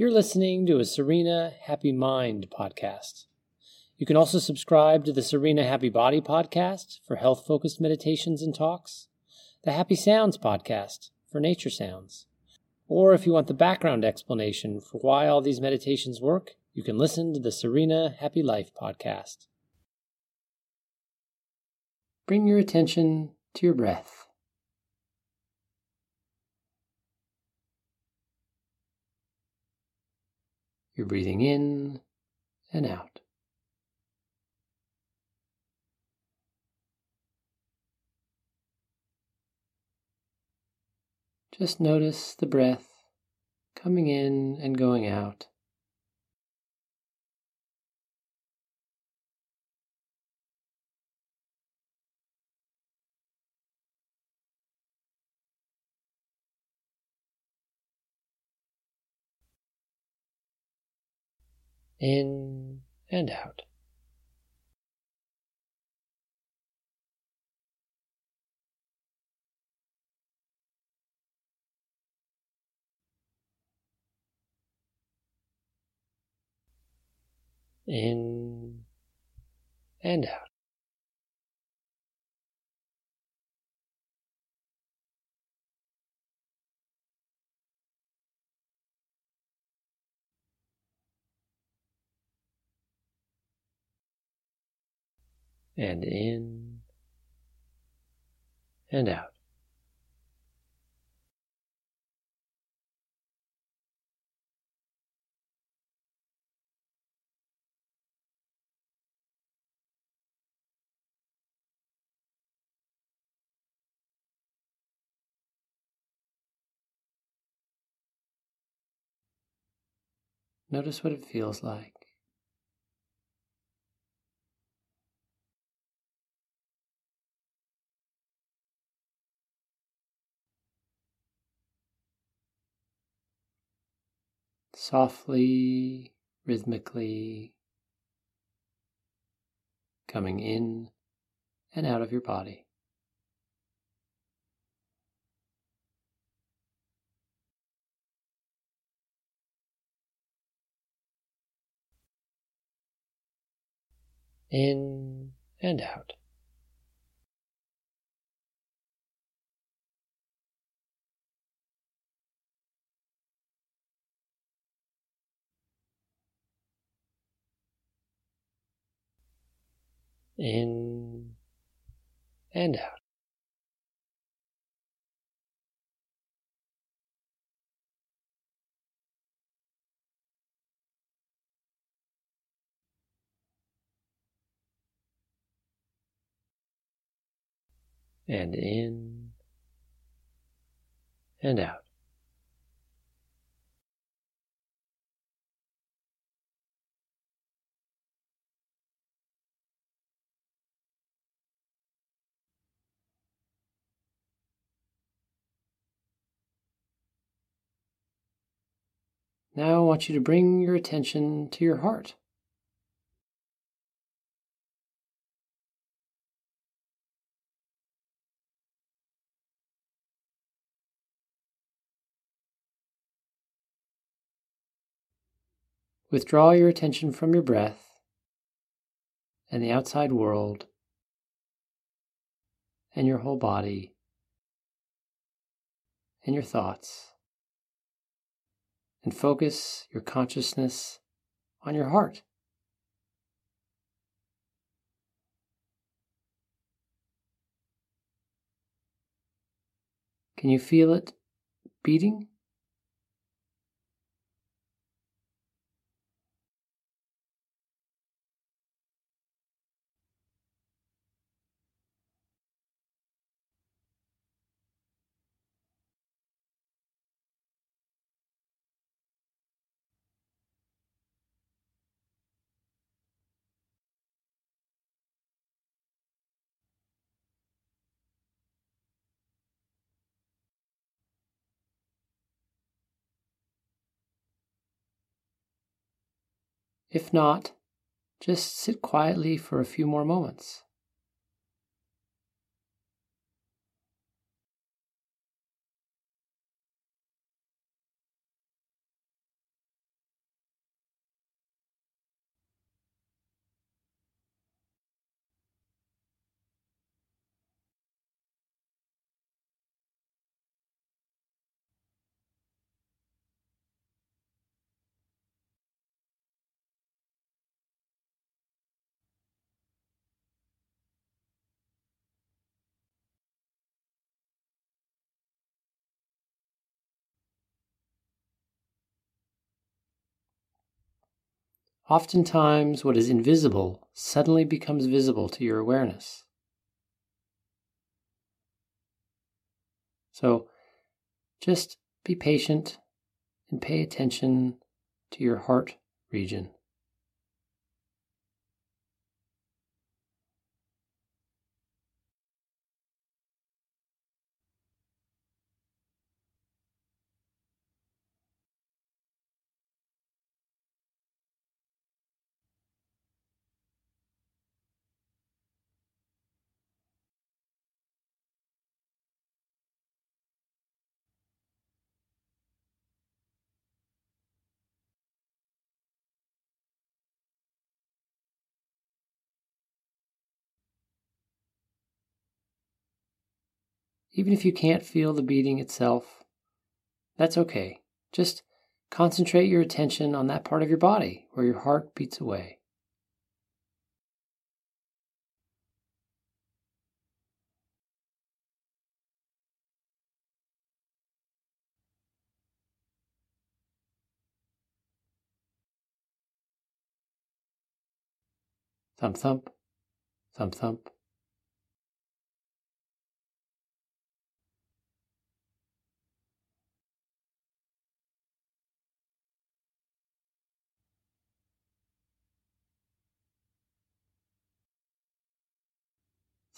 You're listening to a Serena Happy Mind podcast. You can also subscribe to the Serena Happy Body podcast for health focused meditations and talks, the Happy Sounds podcast for nature sounds. Or if you want the background explanation for why all these meditations work, you can listen to the Serena Happy Life podcast. Bring your attention to your breath. You're breathing in and out. Just notice the breath coming in and going out. In and out. In and out. And in and out. Notice what it feels like. Softly, rhythmically coming in and out of your body. In and out. In and out. And in and out. Now I want you to bring your attention to your heart. Withdraw your attention from your breath and the outside world and your whole body and your thoughts and focus your consciousness on your heart. Can you feel it beating? If not, just sit quietly for a few more moments. Oftentimes, what is invisible suddenly becomes visible to your awareness. So just be patient and pay attention to your heart region. Even if you can't feel the beating itself, that's okay. Just concentrate your attention on that part of your body where your heart beats away. Thump, thump, thump, thump.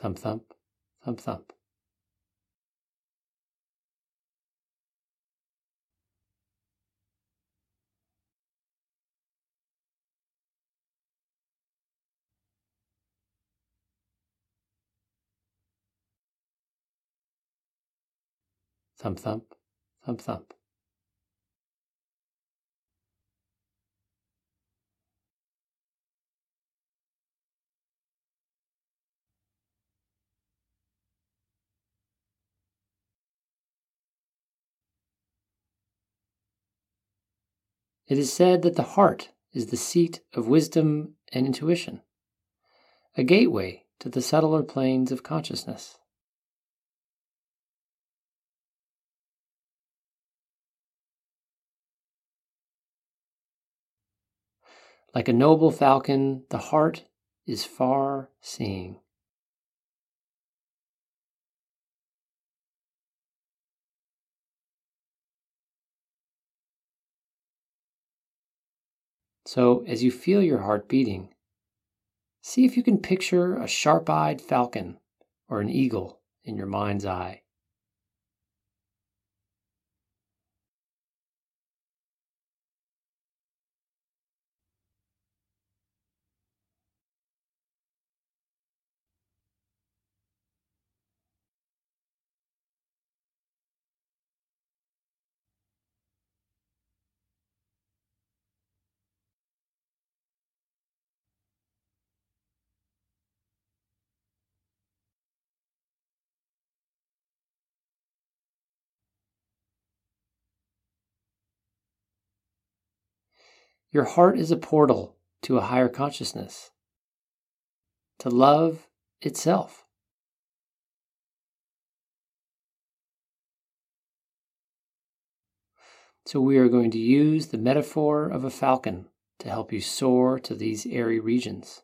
Thump, thump, thump, thump. Thump, thump, thump, thump. It is said that the heart is the seat of wisdom and intuition, a gateway to the subtler planes of consciousness. Like a noble falcon, the heart is far seeing. So, as you feel your heart beating, see if you can picture a sharp eyed falcon or an eagle in your mind's eye. Your heart is a portal to a higher consciousness, to love itself. So, we are going to use the metaphor of a falcon to help you soar to these airy regions.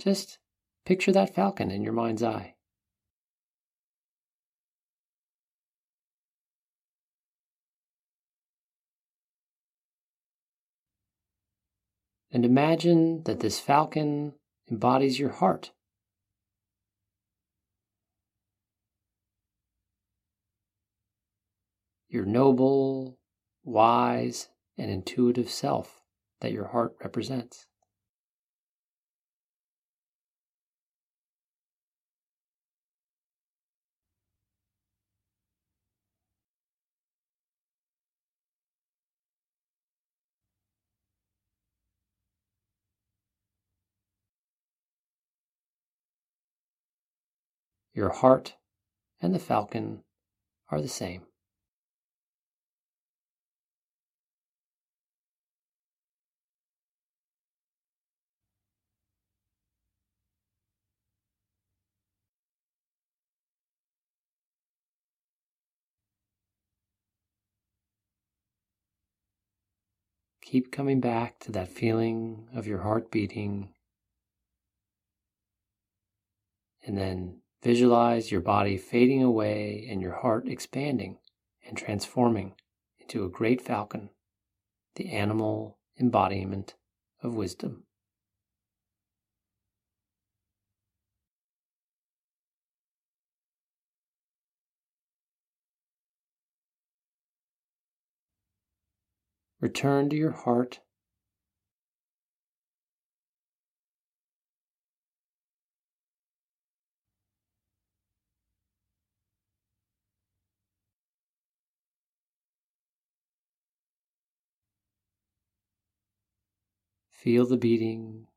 Just picture that falcon in your mind's eye. And imagine that this falcon embodies your heart. Your noble, wise, and intuitive self that your heart represents. Your heart and the falcon are the same. keep coming back to that feeling of your heart beating. And then visualize your body fading away and your heart expanding and transforming into a great falcon, the animal embodiment of wisdom. Return to your heart. Feel the beating.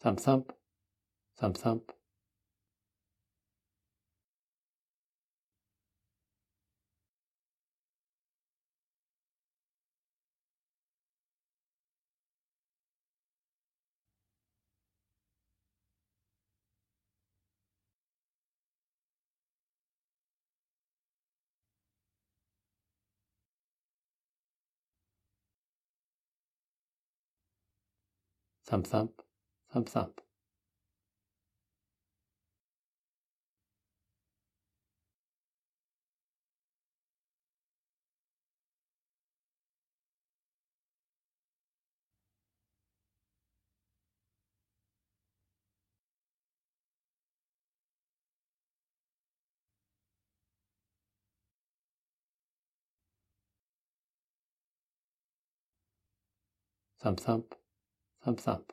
Thump, thump, thump, thump. Thump, thump, thump, thump. Thump, thump, thump, thump.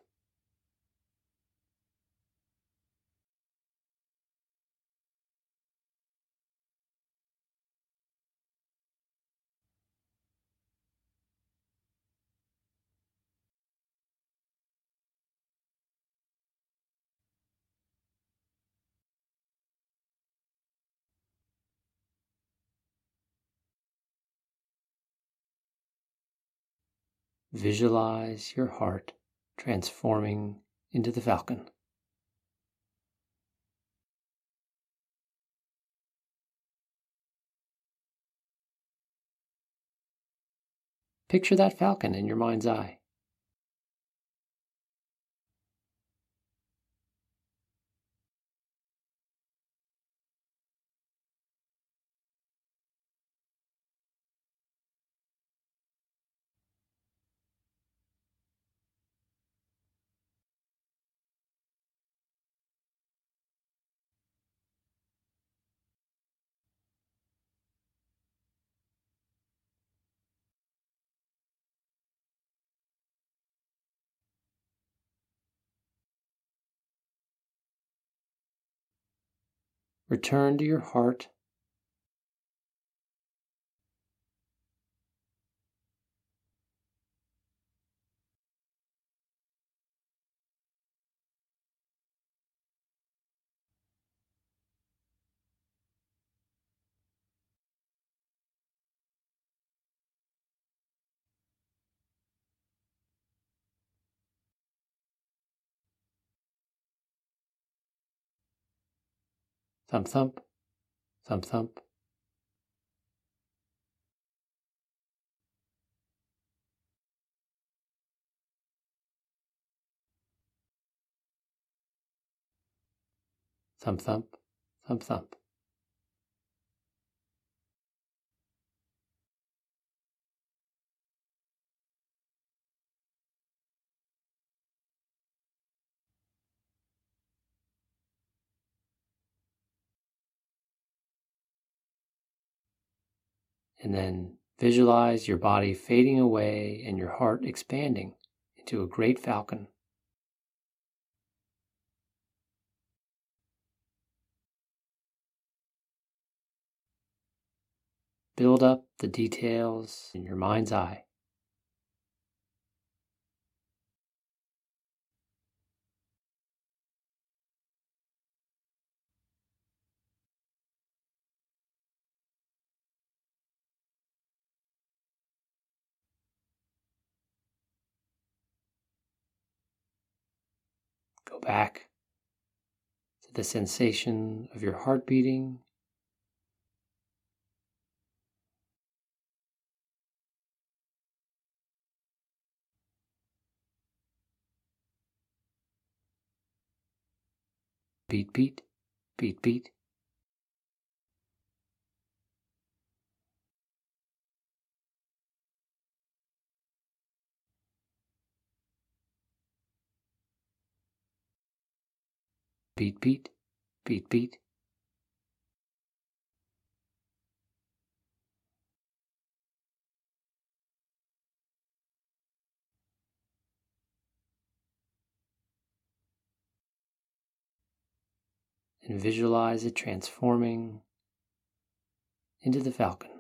Visualize your heart transforming into the falcon. Picture that falcon in your mind's eye. Return to your heart. Thump, thump, thump, thump. Thump, thump, thump, thump. And then visualize your body fading away and your heart expanding into a great falcon. Build up the details in your mind's eye. Back to the sensation of your heart beating. Beat, beat, beat, beat. Beat, beat, beat, beat. And visualize it transforming into the falcon.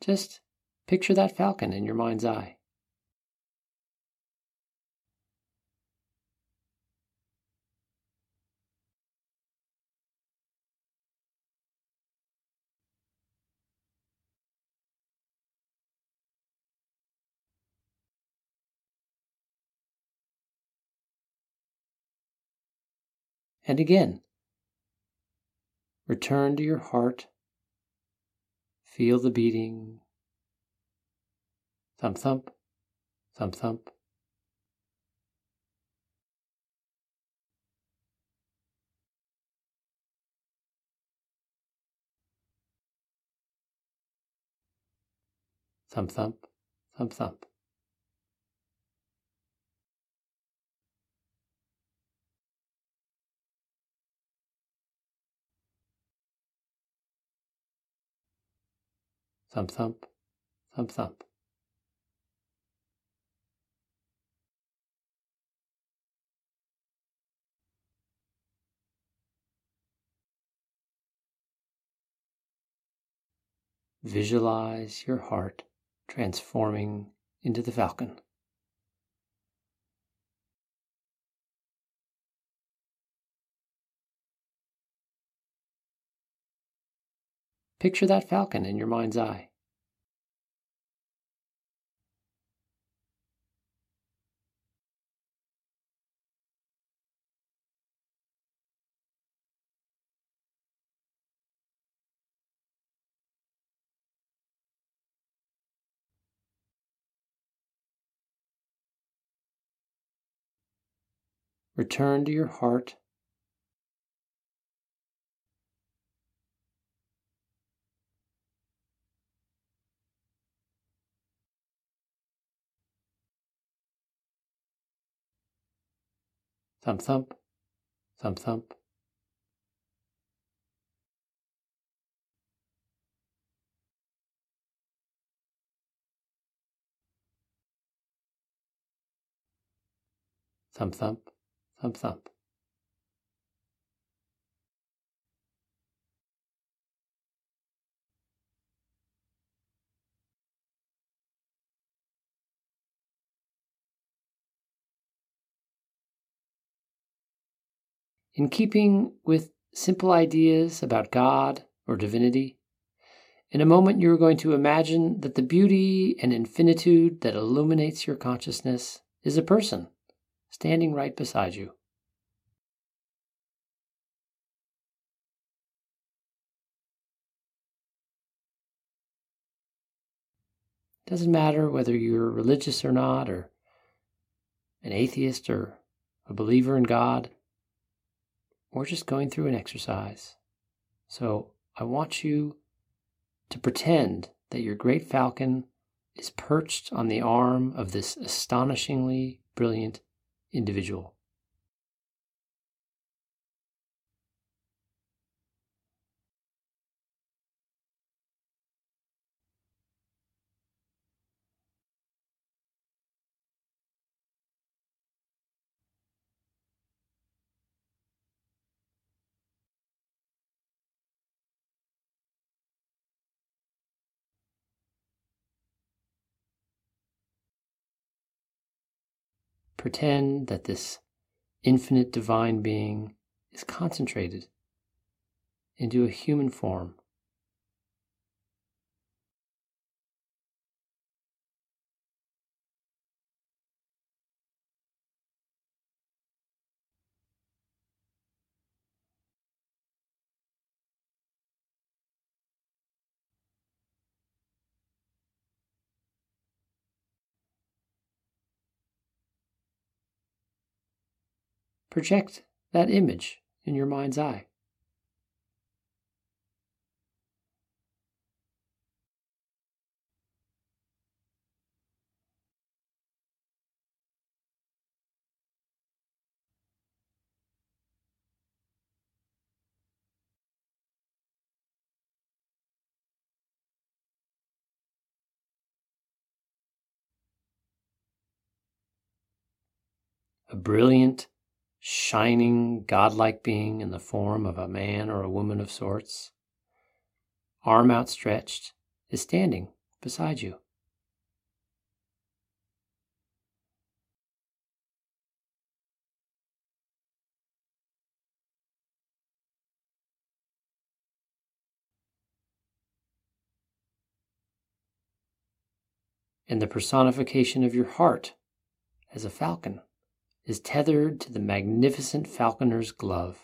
Just picture that falcon in your mind's eye. And again, return to your heart. Feel the beating. Thump, thump, thump, thump. Thump, thump, thump, thump. Thump, thump, thump, thump. Visualize your heart transforming into the falcon. Picture that falcon in your mind's eye. Return to your heart. Thump, thump, thump, thump. Thump, thump, thump, thump. In keeping with simple ideas about God or divinity, in a moment you are going to imagine that the beauty and infinitude that illuminates your consciousness is a person standing right beside you. Doesn't matter whether you're religious or not, or an atheist or a believer in God, or just going through an exercise. So I want you to pretend that your great falcon is perched on the arm of this astonishingly brilliant individual. Pretend that this infinite divine being is concentrated into a human form. Project that image in your mind's eye. A brilliant shining, godlike being in the form of a man or a woman of sorts, arm outstretched, is standing beside you. And the personification of your heart as a falcon is tethered to the magnificent falconer's glove.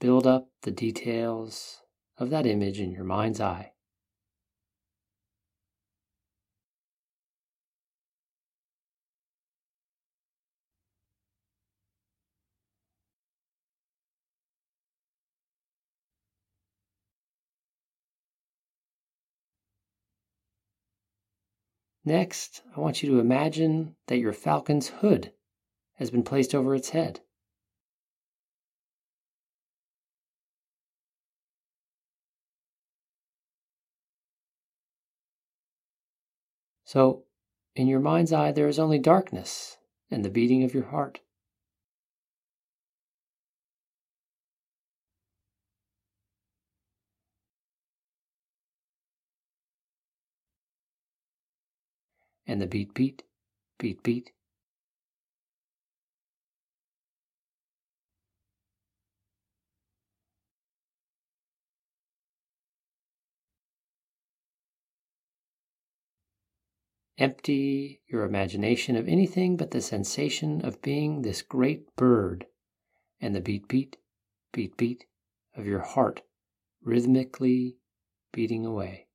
Build up the details of that image in your mind's eye. Next, I want you to imagine that your falcon's hood has been placed over its head. So, in your mind's eye, there is only darkness and the beating of your heart. And the beat, beat, beat, beat. Empty your imagination of anything but the sensation of being this great bird and the beat, beat, beat, beat of your heart rhythmically beating away.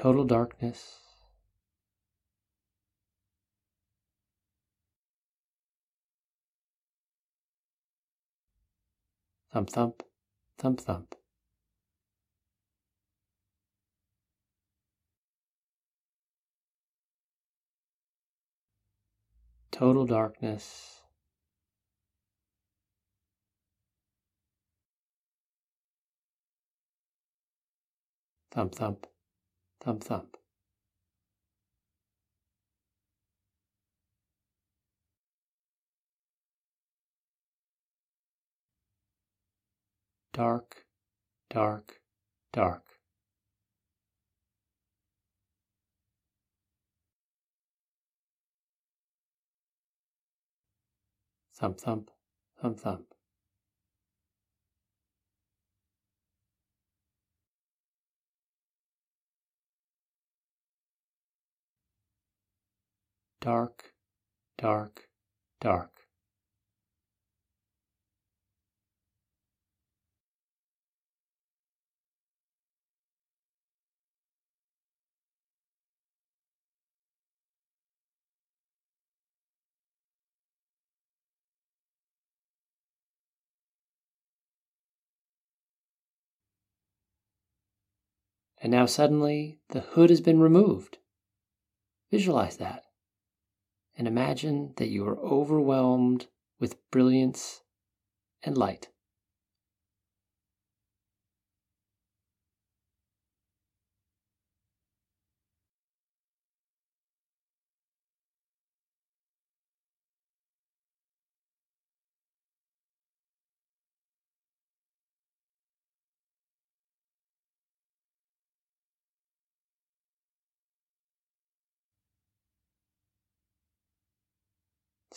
Total darkness. Thump, thump, thump, thump. Total darkness. Thump, thump thump thump. Dark, dark, dark. Thump thump, thump thump. Dark, dark, dark. And now suddenly the hood has been removed Visualize that and imagine that you are overwhelmed with brilliance and light.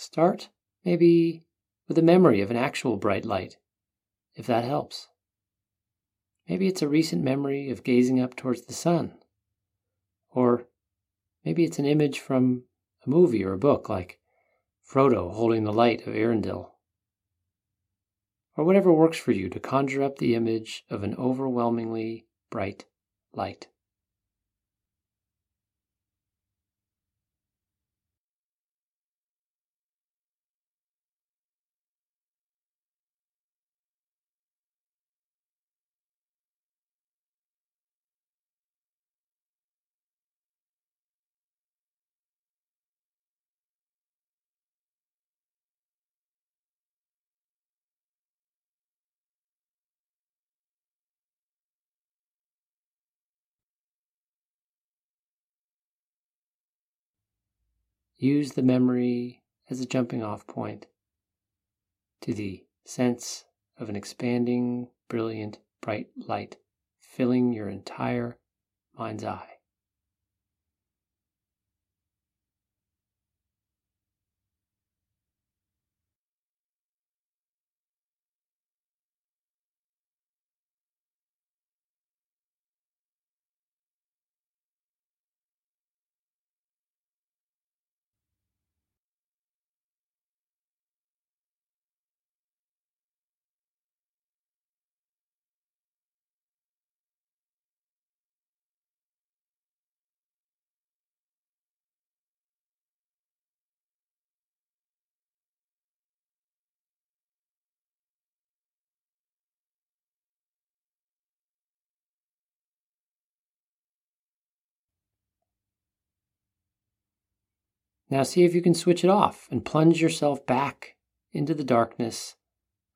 Start maybe with a memory of an actual bright light, if that helps. Maybe it's a recent memory of gazing up towards the sun. Or maybe it's an image from a movie or a book like Frodo holding the light of Eärendil. Or whatever works for you to conjure up the image of an overwhelmingly bright light. Use the memory as a jumping off point to the sense of an expanding, brilliant, bright light filling your entire mind's eye. Now see if you can switch it off and plunge yourself back into the darkness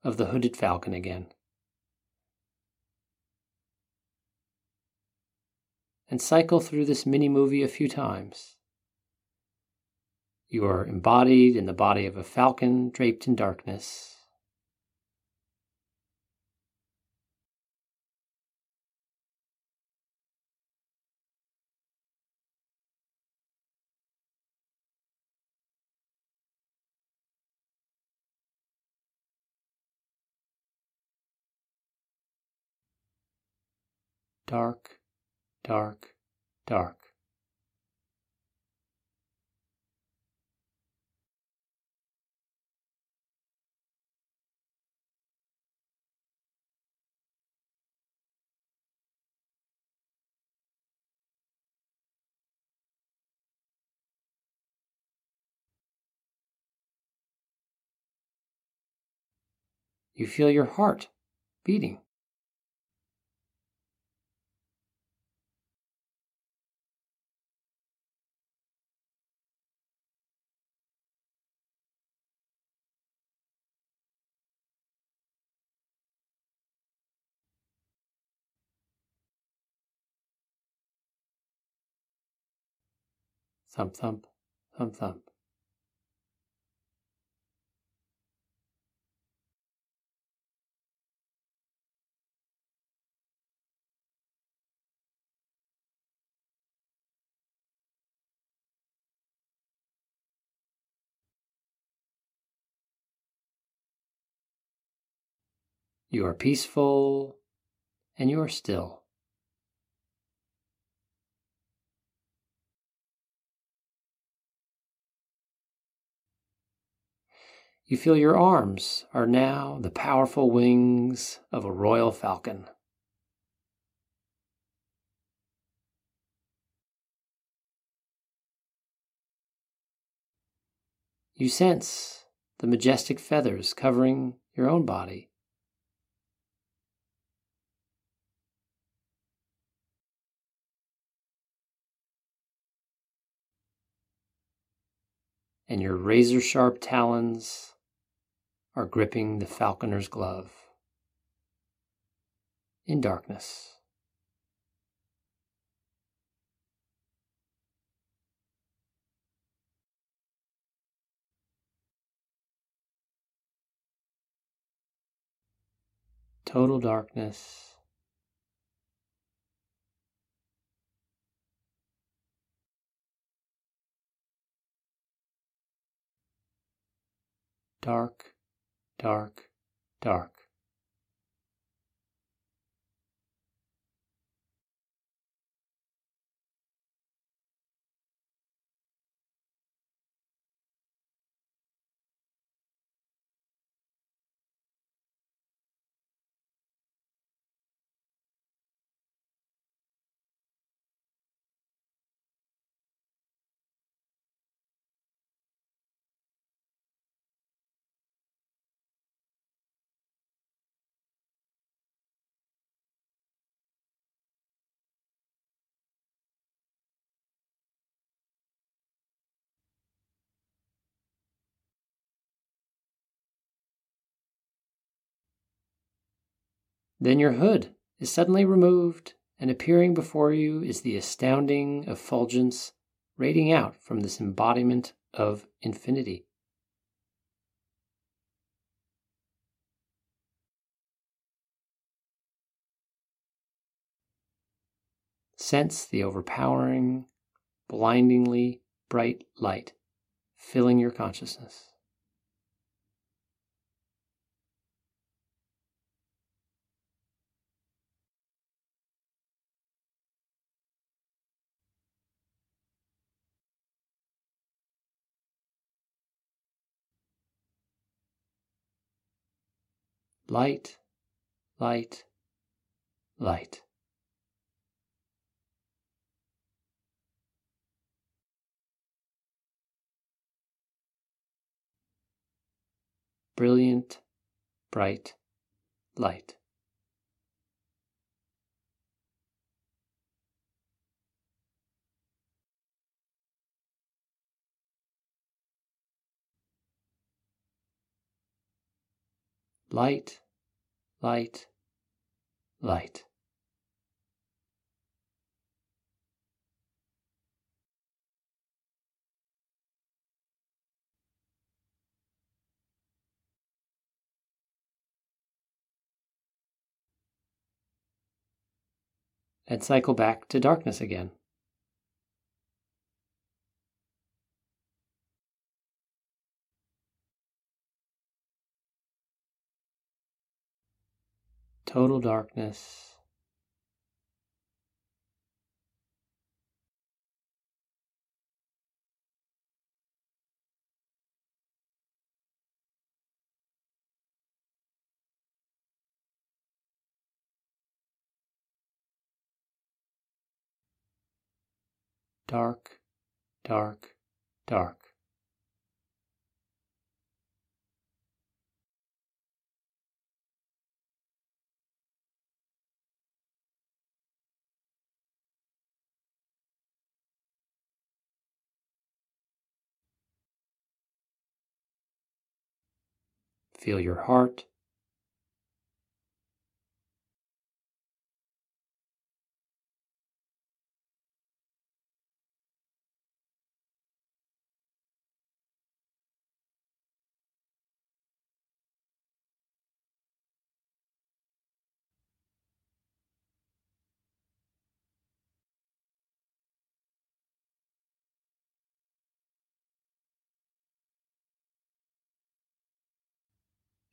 of the hooded falcon again. And cycle through this mini movie a few times. You are embodied in the body of a falcon draped in darkness. Dark, dark, dark. You feel your heart beating. Thump, thump, thump, thump. You are peaceful and you are still. You feel your arms are now the powerful wings of a royal falcon. You sense the majestic feathers covering your own body. and your razor sharp talons are gripping the falconer's glove. In darkness. Total darkness. dark, dark, dark. Then your hood is suddenly removed, and appearing before you is the astounding effulgence radiating out from this embodiment of infinity. Sense the overpowering, blindingly bright light filling your consciousness. Light, light, light. Brilliant, bright light. Light, light, light. And cycle back to darkness again. Total darkness. dark, dark, dark. Feel your heart.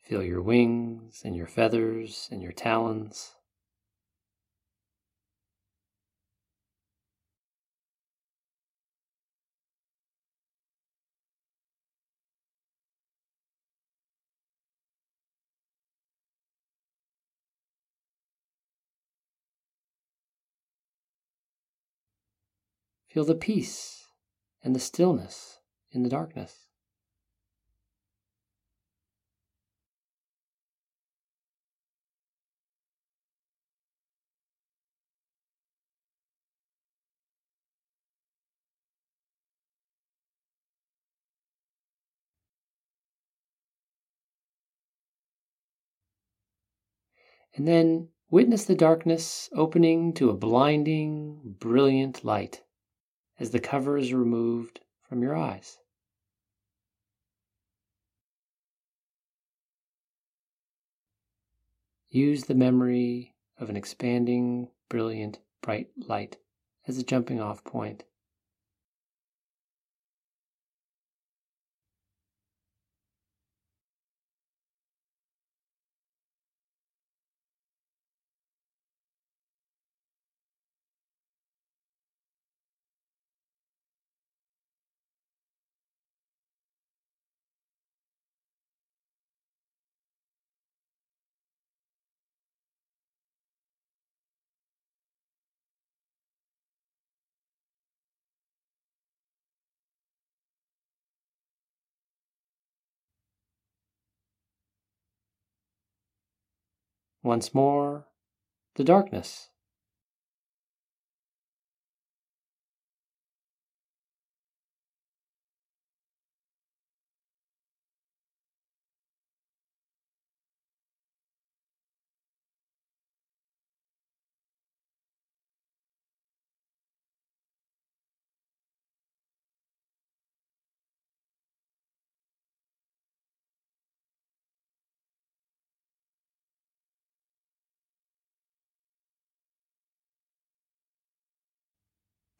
Feel your wings and your feathers and your talons. Feel the peace and the stillness in the darkness. And then witness the darkness opening to a blinding, brilliant light as the cover is removed from your eyes. Use the memory of an expanding, brilliant, bright light as a jumping off point. Once more, the darkness.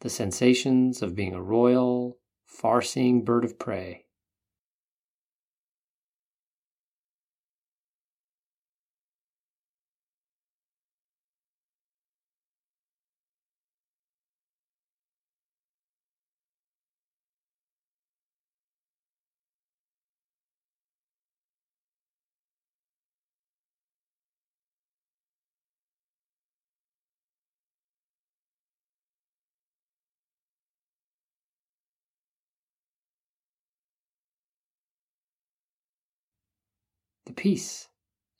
The sensations of being a royal, far seeing bird of prey. The peace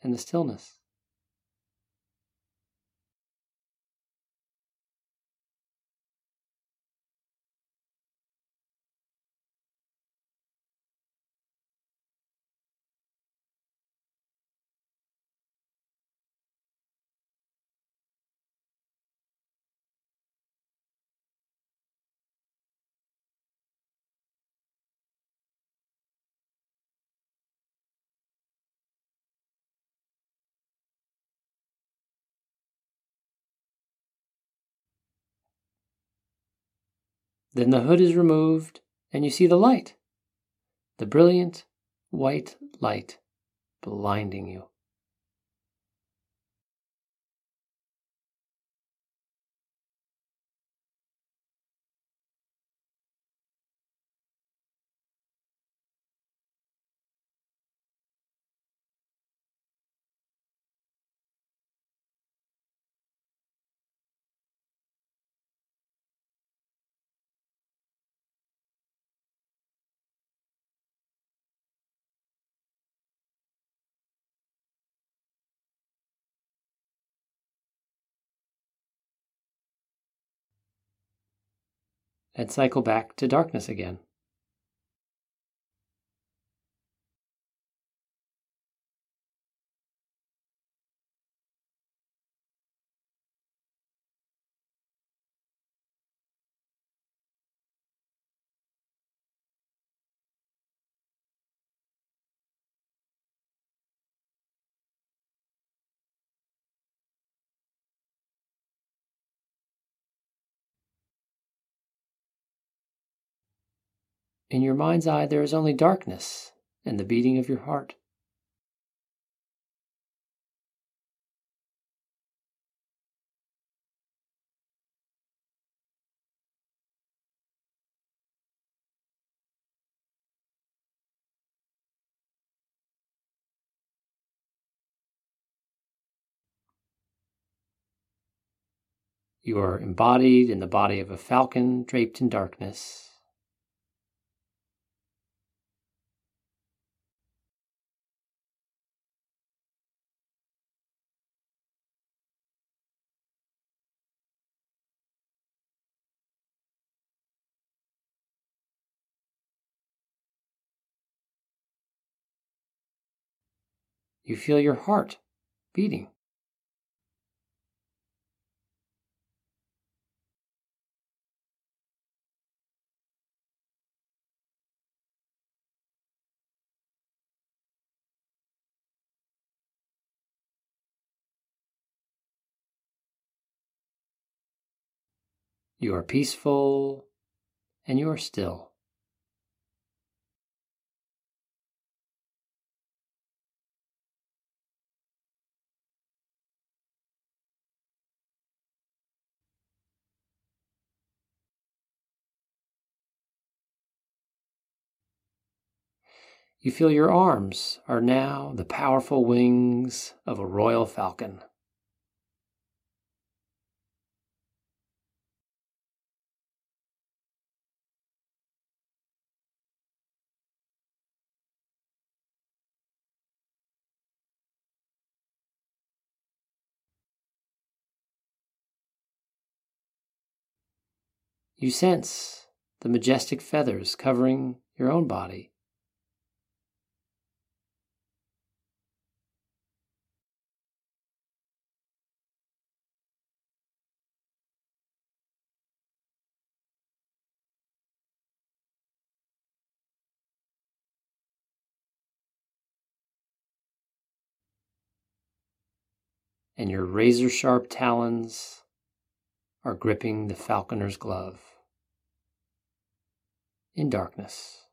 and the stillness. Then the hood is removed and you see the light, the brilliant white light blinding you. And cycle back to darkness again. In your mind's eye, there is only darkness and the beating of your heart. You are embodied in the body of a falcon draped in darkness. You feel your heart beating. You are peaceful and you are still. You feel your arms are now the powerful wings of a royal falcon. You sense the majestic feathers covering your own body. And your razor sharp talons are gripping the falconer's glove in darkness.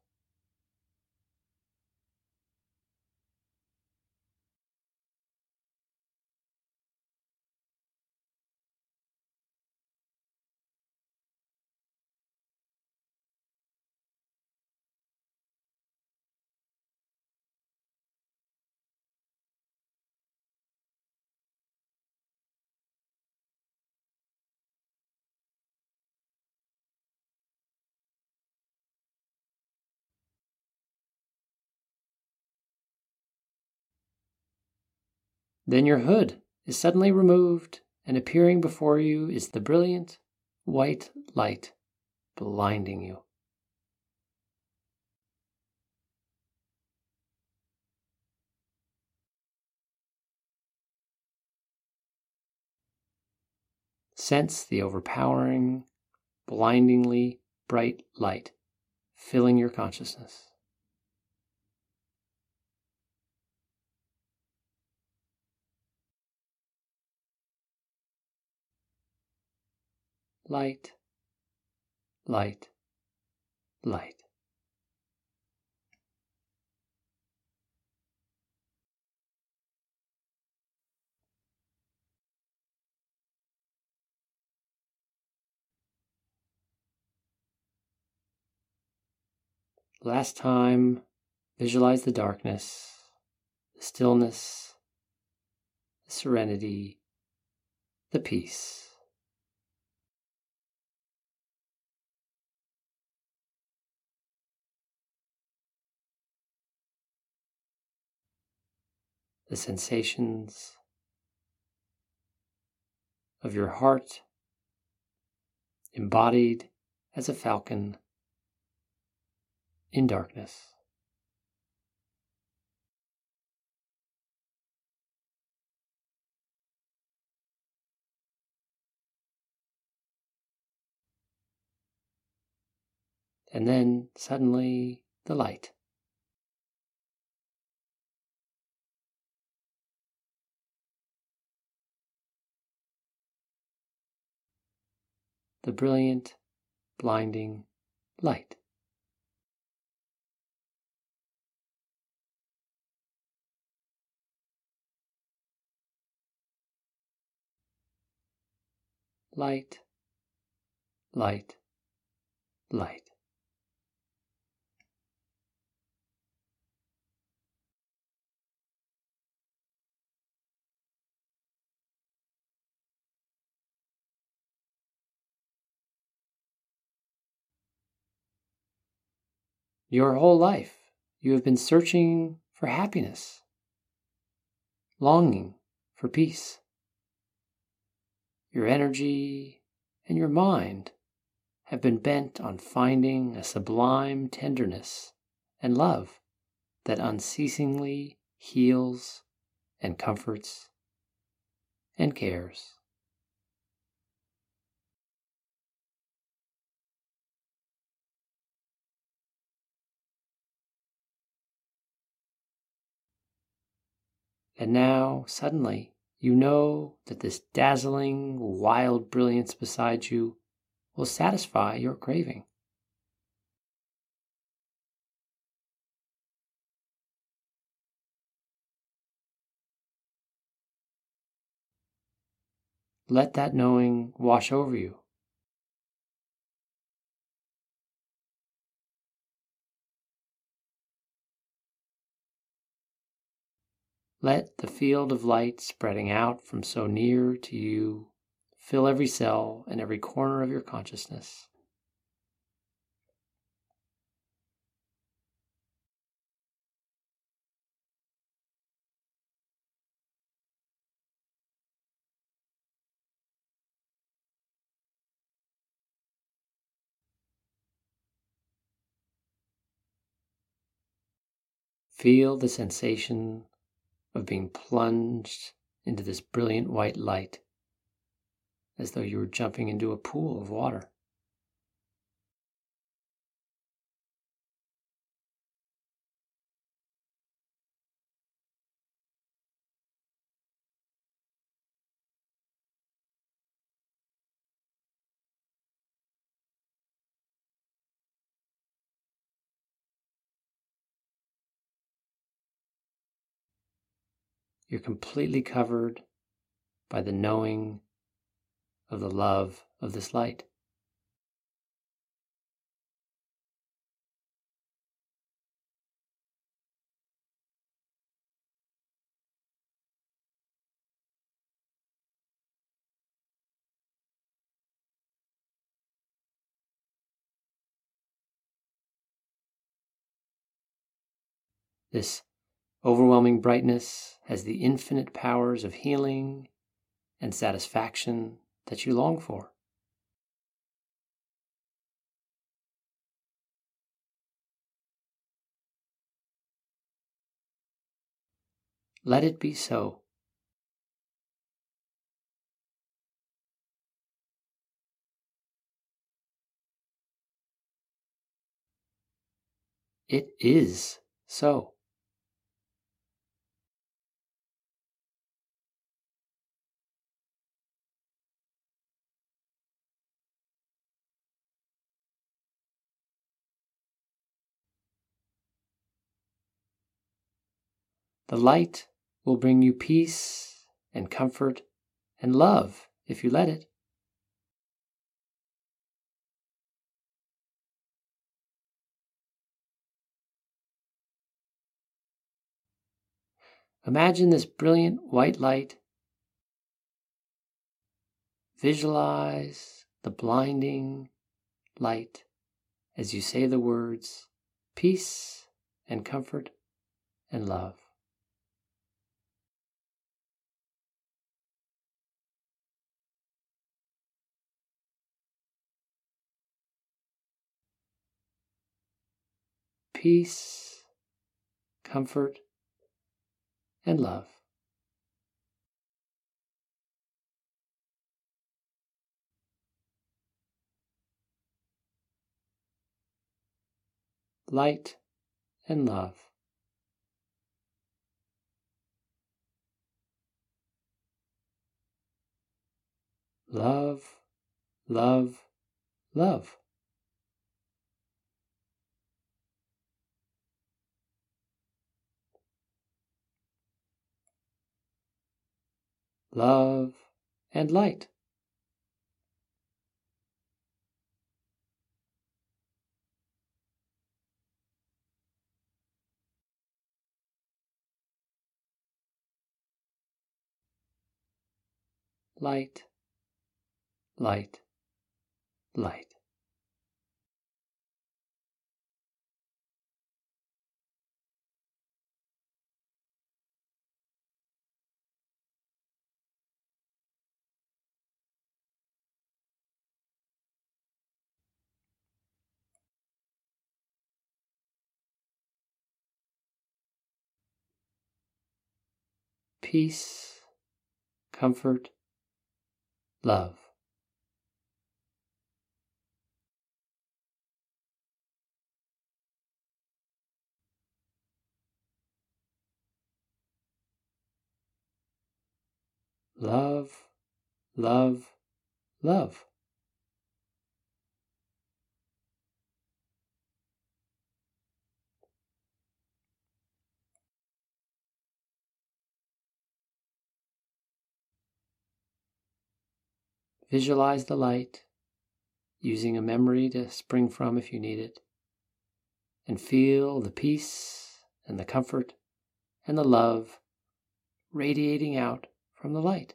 Then your hood is suddenly removed, and appearing before you is the brilliant white light blinding you. Sense the overpowering, blindingly bright light filling your consciousness. Light, light, light. Last time, visualize the darkness, the stillness, the serenity, the peace. The sensations of your heart embodied as a falcon in darkness. And then suddenly the light. The brilliant, blinding light. Light, light, light. Your whole life, you have been searching for happiness, longing for peace. Your energy and your mind have been bent on finding a sublime tenderness and love that unceasingly heals and comforts and cares. And now, suddenly, you know that this dazzling, wild brilliance beside you will satisfy your craving. Let that knowing wash over you. Let the field of light spreading out from so near to you fill every cell and every corner of your consciousness. Feel the sensation of being plunged into this brilliant white light as though you were jumping into a pool of water. You're completely covered by the knowing of the love of this light. This overwhelming brightness has the infinite powers of healing and satisfaction that you long for. Let it be so. It is so. The light will bring you peace and comfort and love if you let it. Imagine this brilliant white light. Visualize the blinding light as you say the words peace and comfort and love. Peace, comfort, and love. Light and love. Love, love, love. Love, and light. Light, light, light. Peace, comfort, love. Love, love, love. Visualize the light, using a memory to spring from if you need it, and feel the peace and the comfort and the love radiating out from the light.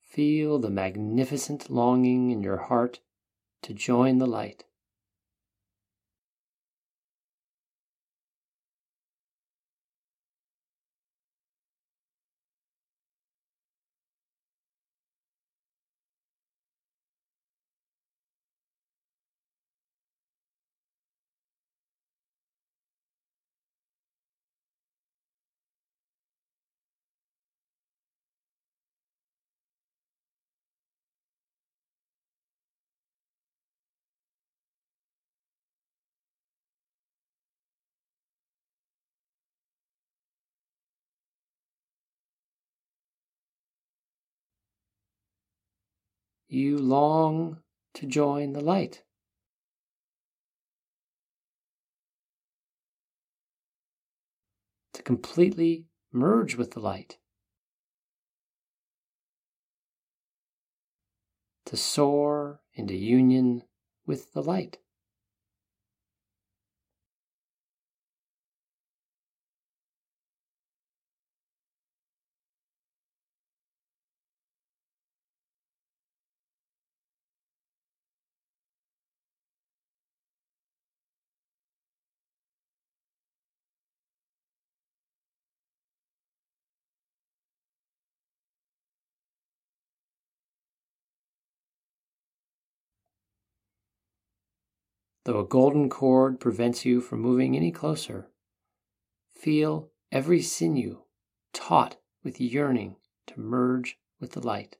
Feel the magnificent longing in your heart to join the light. You long to join the light. To completely merge with the light. To soar into union with the light. Though a golden cord prevents you from moving any closer, feel every sinew taut with yearning to merge with the light.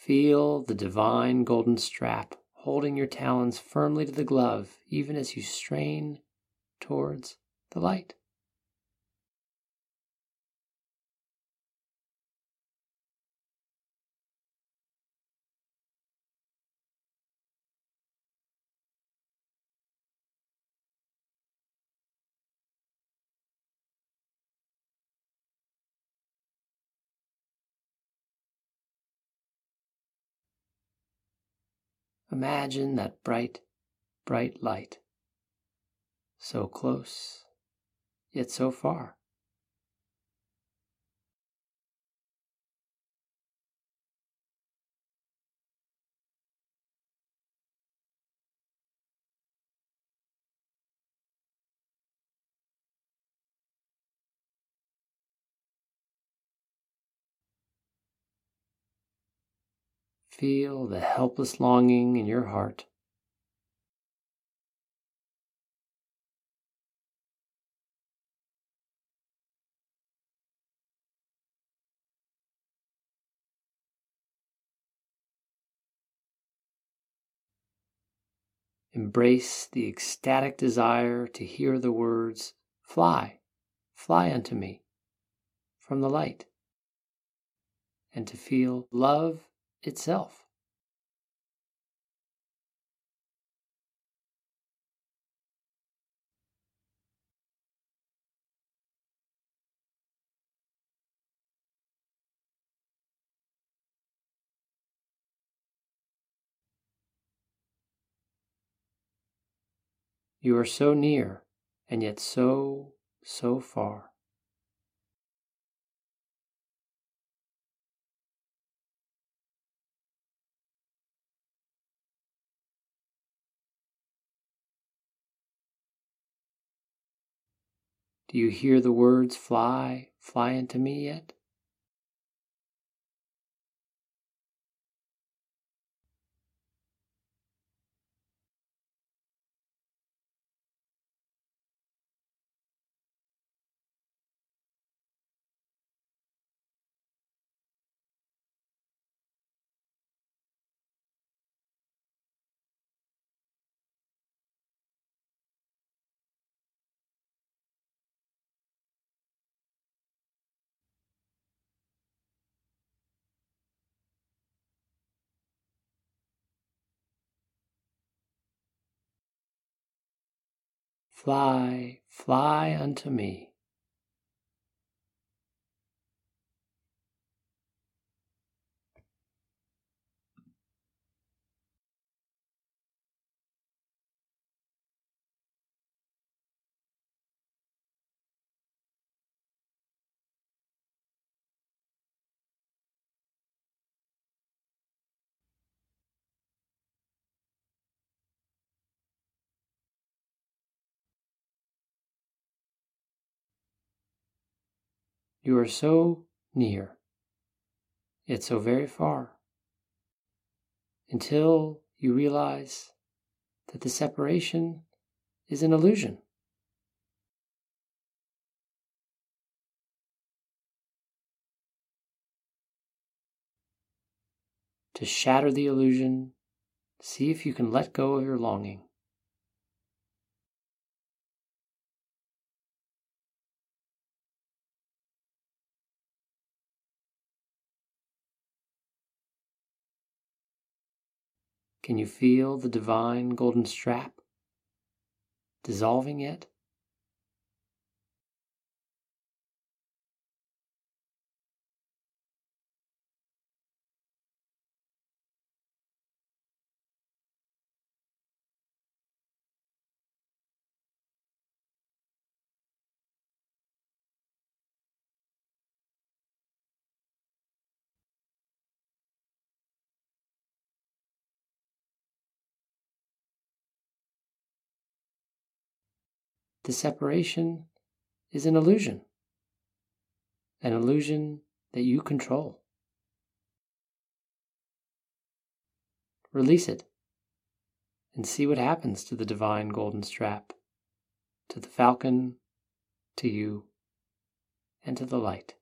Feel the divine golden strap holding your talons firmly to the glove, even as you strain towards the light. Imagine that bright, bright light. So close, yet so far. Feel the helpless longing in your heart. Embrace the ecstatic desire to hear the words, Fly, fly unto me, from the light, and to feel love itself. You are so near and yet so, so far. Do you hear the words fly, fly into me yet? Fly, fly unto me. You are so near, yet so very far, until you realize that the separation is an illusion. To shatter the illusion, see if you can let go of your longing. Can you feel the divine golden strap dissolving yet? The separation is an illusion, an illusion that you control. Release it and see what happens to the divine golden strap, to the falcon, to you, and to the light.